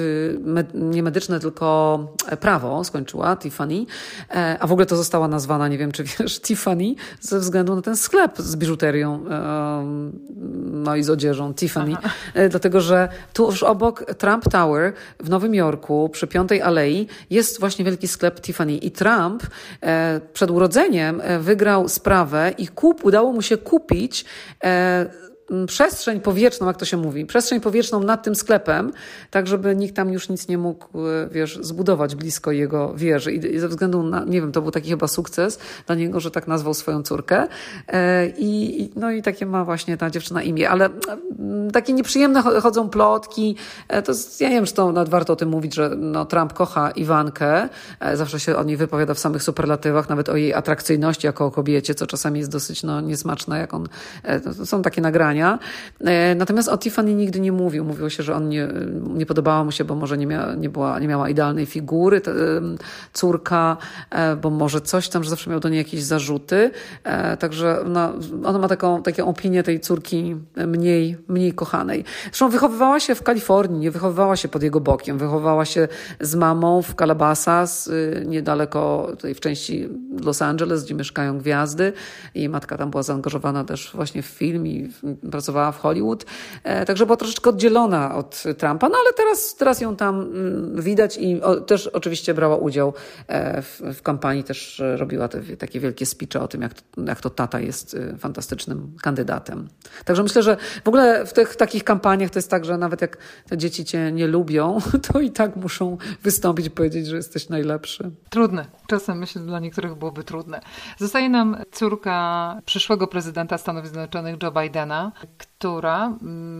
nie medyczne, tylko prawo skończyła, Tiffany, e, a w ogóle to została nazwana, nie wiem czy wiesz, Tiffany ze względu na ten sklep z biżuterią, no i z odzieżą Tiffany, Aha. E, dlatego że tuż obok Trump Tower w Nowym Jorku przy Piątej Alei jest właśnie wielki sklep Tiffany i Trump e, przed urodzeniem wygrał sprawę i kup, udało mu się kupić przestrzeń powietrzną, jak to się mówi, przestrzeń powietrzną nad tym sklepem, tak żeby nikt tam już nic nie mógł, e, wiesz, zbudować blisko jego wieży. I, ze względu na, nie wiem, to był taki chyba sukces dla niego, że tak nazwał swoją córkę. E, I, no i takie ma właśnie ta dziewczyna imię, ale takie nieprzyjemne chodzą plotki. E, to ja nie wiem, czy to nawet warto o tym mówić, że no, Trump kocha Iwankę, zawsze się o niej wypowiada w samych superlatywach, nawet o jej atrakcyjności jako o kobiecie, co czasami jest dosyć no, niesmaczne, jak on, są takie nagrania, E, natomiast o Tiffany nigdy nie mówił. Mówiło się, że on nie, nie podobała mu się, bo może nie, mia, nie, była, nie miała idealnej figury, córka, e, bo może coś tam, że zawsze miał do niej jakieś zarzuty. E, także ona, ona ma taką, taką opinię tej córki mniej, mniej kochanej. Zresztą wychowywała się w Kalifornii, nie wychowywała się pod jego bokiem. Wychowywała się z mamą w Calabasas, niedaleko tutaj w części Los Angeles, gdzie mieszkają gwiazdy. Jej matka tam była zaangażowana też właśnie w film i pracowała w Hollywood, e, także była troszeczkę oddzielona od Trumpa, no ale teraz, teraz ją tam mm, widać i też oczywiście brała udział e, w, w kampanii, też robiła te, takie wielkie speeche o tym, jak jak to tata jest e, fantastycznym kandydatem. Także myślę, że w ogóle w tych takich kampaniach to jest tak, że nawet jak te dzieci cię nie lubią, to i tak muszą wystąpić i powiedzieć, że jesteś najlepszy. Trudne. Czasem myślę, że dla niektórych byłoby trudne. Zostaje nam córka przyszłego prezydenta Stanów Zjednoczonych, Joe Bidena, która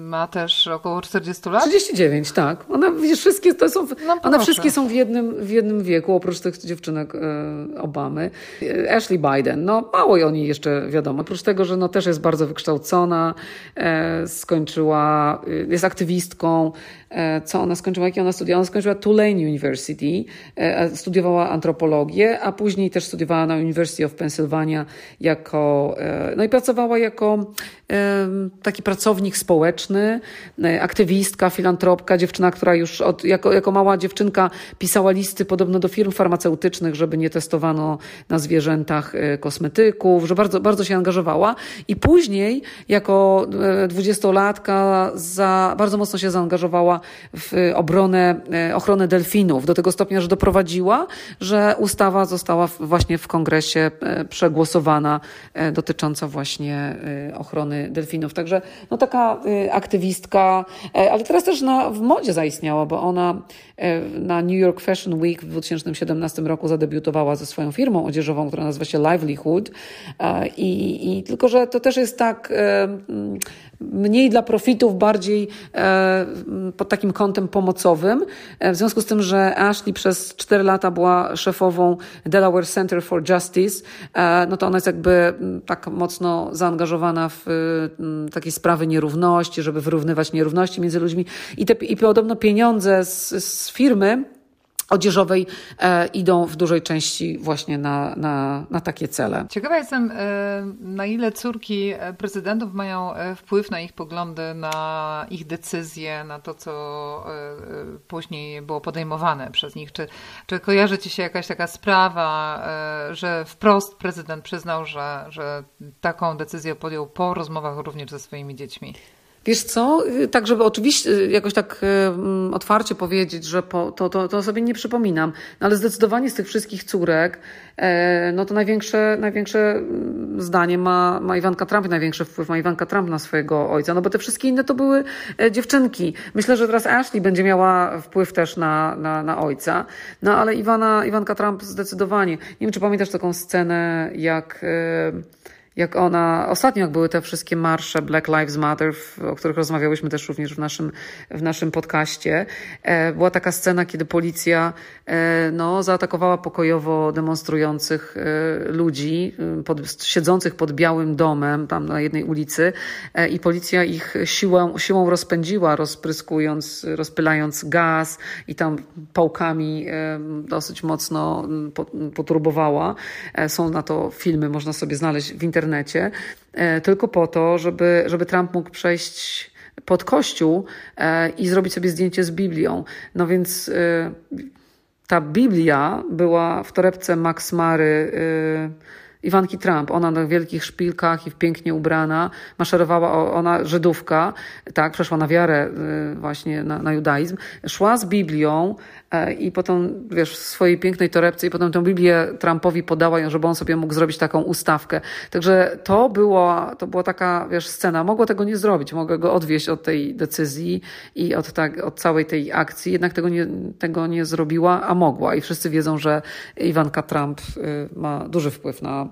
ma też około 40 lat. 39, tak. Ona, wszystkie to są, no, one wszystkie są w jednym, w jednym wieku, oprócz tych dziewczynek e, Obamy. E, Ashley Biden, no mało o niej jeszcze wiadomo. Oprócz tego, że no, też jest bardzo wykształcona, e, skończyła, jest aktywistką, E, co ona skończyła, jakie ona studia. Ona skończyła Tulane University, studiowała antropologię, a później też studiowała na University of Pennsylvania jako, no i pracowała jako taki pracownik społeczny, aktywistka, filantropka, dziewczyna, która już od, jako, jako mała dziewczynka pisała listy podobno do firm farmaceutycznych, żeby nie testowano na zwierzętach kosmetyków, że bardzo, bardzo się angażowała i później jako dwudziestolatka za, bardzo mocno się zaangażowała w obronę, e, ochronę delfinów do tego stopnia, że doprowadziła, że ustawa została właśnie w kongresie e, przegłosowana e, dotycząca właśnie ochrony delfinów. Także no taka aktywistka, ale teraz też na, w modzie zaistniała, bo ona na New York Fashion Week w 2017 roku zadebiutowała ze swoją firmą odzieżową, która nazywa się Livelihood. I, i tylko, że to też jest tak mniej dla profitów, bardziej e, pod takim kątem pomocowym. E, w związku z tym, że Ashley przez 4 lata była szefową Delaware Center for Justice, e, no to ona jest jakby tak mocno zaangażowana w takie sprawy nierówności, żeby wyrównywać nierówności między ludźmi. I, te, i podobno pieniądze z, z firmy odzieżowej e, idą w dużej części właśnie na, na, na takie cele. Ciekawa jestem, e, na ile córki prezydentów mają e, wpływ na ich poglądy, na ich decyzje, na to, co e, później było podejmowane przez nich. Czy, czy kojarzy Ci się jakaś taka sprawa, że wprost prezydent przyznał, że, że taką decyzję podjął po rozmowach również ze swoimi dziećmi? Wiesz co, y, tak żeby oczywiście y, jakoś tak y, mm, otwarcie powiedzieć, że po, to, to, to sobie nie przypominam, no ale zdecydowanie z tych wszystkich córek, e, no to największe, największe mm, zdanie ma, ma Iwanka Trump, największy wpływ ma Iwanka Trump na swojego ojca, no bo te wszystkie inne to były e, dziewczynki. Myślę, że teraz Ashley będzie miała wpływ też na, na, na ojca, no ale Iwana, Iwanka Trump zdecydowanie. Nie wiem, czy pamiętasz taką scenę, jak e, jak ona, ostatnio jak były te wszystkie marsze Black Lives Matter, o których rozmawiałyśmy też również w naszym, w naszym podcaście, e, była taka scena, kiedy policja e, no, zaatakowała pokojowo demonstrujących e, ludzi, pod, siedzących pod Białym Domem, tam na jednej ulicy i policja ich siłą, siłą rozpędziła, rozpryskując, rozpylając gaz i tam pałkami dosyć mocno poturbowała. Są na to filmy, można sobie znaleźć w internecie, e, tylko po to, żeby, żeby Trump mógł przejść pod kościół e, i zrobić sobie zdjęcie z Biblią. No więc e, ta Biblia była w torebce Max Mary Iwanki Trump. Ona na wielkich szpilkach i pięknie ubrana maszerowała, ona Żydówka, tak, przeszła na wiarę właśnie na, na judaizm, szła z Biblią i potem, wiesz, w swojej pięknej torebce i potem tę Biblię Trumpowi podała, żeby on sobie mógł zrobić taką ustawkę. Także to, było, to była taka, wiesz, scena. Mogła tego nie zrobić, mogła go odwieść od tej decyzji i od, tak, od całej tej akcji, jednak tego nie, tego nie zrobiła, a mogła. I wszyscy wiedzą, że Iwanka Trump y, ma duży wpływ na,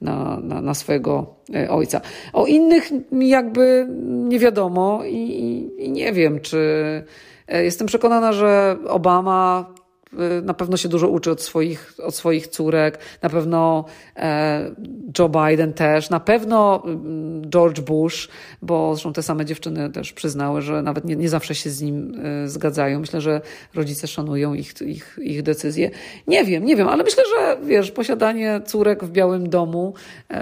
na, na, na swojego y, ojca. O innych jakby nie wiadomo i, i, nie wiem, czy E, jestem przekonana, że Obama e, na pewno się dużo uczy od swoich, od swoich córek, na pewno e, Joe Biden też, na pewno mm, George Bush, bo zresztą te same dziewczyny też przyznały, że nawet nie, nie zawsze się z nim zgadzają. Myślę, że rodzice szanują ich, ich, ich decyzje. Nie wiem, nie wiem, ale myślę, że wiesz, posiadanie córek w Białym Domu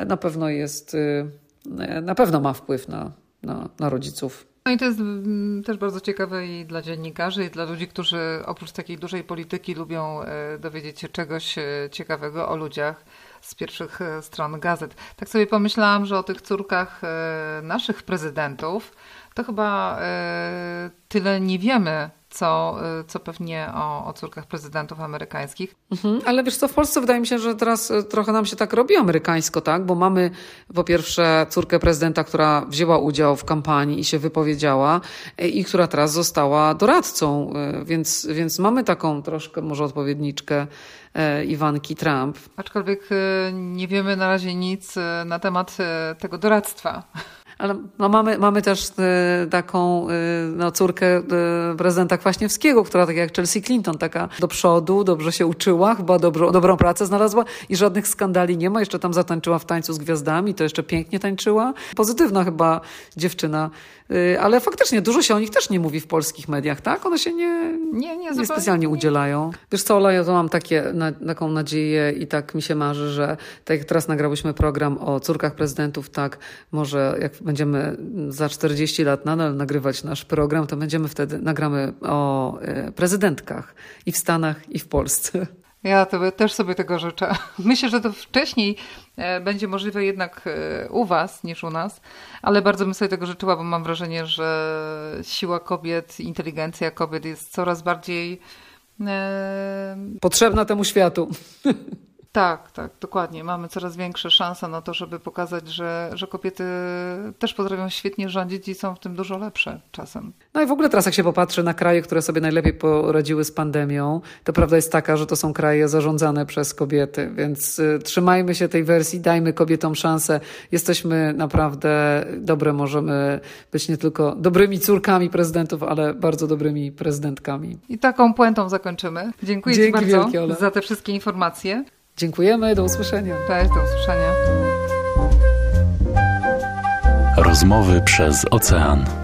na pewno jest, na pewno ma wpływ na, na, na rodziców. No i to jest mm, też bardzo ciekawe i dla dziennikarzy, i dla ludzi, którzy oprócz takiej dużej polityki lubią e, dowiedzieć się czegoś e, ciekawego o ludziach z pierwszych e, stron gazet. Tak sobie pomyślałam, że o tych córkach naszych prezydentów to chyba tyle nie wiemy co, y, co pewnie o, o córkach prezydentów amerykańskich. Mhm, ale wiesz co, w Polsce wydaje mi się, że teraz y, trochę nam się tak robi amerykańsko, tak? Bo mamy po pierwsze córkę prezydenta, która wzięła udział w kampanii i się wypowiedziała y, i która teraz została doradcą, więc, więc mamy taką troszkę może odpowiedniczkę Iwanki Trump. Aczkolwiek nie wiemy na razie nic na temat tego doradztwa. Ale no mamy, mamy też y, taką y, no, córkę y, prezydenta Kwaśniewskiego, która tak jak Chelsea Clinton, taka do przodu, dobrze się uczyła, chyba dobrą, dobrą pracę znalazła i żadnych skandali nie ma. Jeszcze tam zatańczyła w tańcu z gwiazdami, to jeszcze pięknie tańczyła. Pozytywna chyba dziewczyna. Y, ale faktycznie dużo się o nich też nie mówi w polskich mediach, tak? One się nie, nie, nie, nie specjalnie udzielają. Wiesz co, Ola, ja to mam takie, na, taką nadzieję i tak mi się marzy, że tak jak teraz nagrałyśmy program o córkach prezydentów, tak może jak będziemy za 40 lat nadal nagrywać nasz program, to będziemy wtedy, nagramy o y, prezydentkach i w Stanach, i w Polsce. Ja to też sobie tego życzę. Myślę, że to wcześniej e, będzie możliwe jednak e, u Was niż u nas, ale bardzo bym sobie tego życzyła, bo mam wrażenie, że siła kobiet, inteligencja kobiet jest coraz bardziej e, potrzebna temu światu. Tak, tak, dokładnie. Mamy coraz większe szanse na to, żeby pokazać, że, że kobiety też potrafią świetnie rządzić i są w tym dużo lepsze czasem. No i w ogóle teraz, jak się popatrzy na kraje, które sobie najlepiej poradziły z pandemią, to prawda jest taka, że to są kraje zarządzane przez kobiety, więc y, trzymajmy się tej wersji, dajmy kobietom szansę. Jesteśmy naprawdę dobre, możemy być nie tylko dobrymi córkami prezydentów, ale bardzo dobrymi prezydentkami. I taką puentą zakończymy. Dziękuję Dzięki Ci bardzo wielkie, za te wszystkie informacje. Dziękujemy, do usłyszenia. Cześć, do usłyszenia. Rozmowy przez ocean.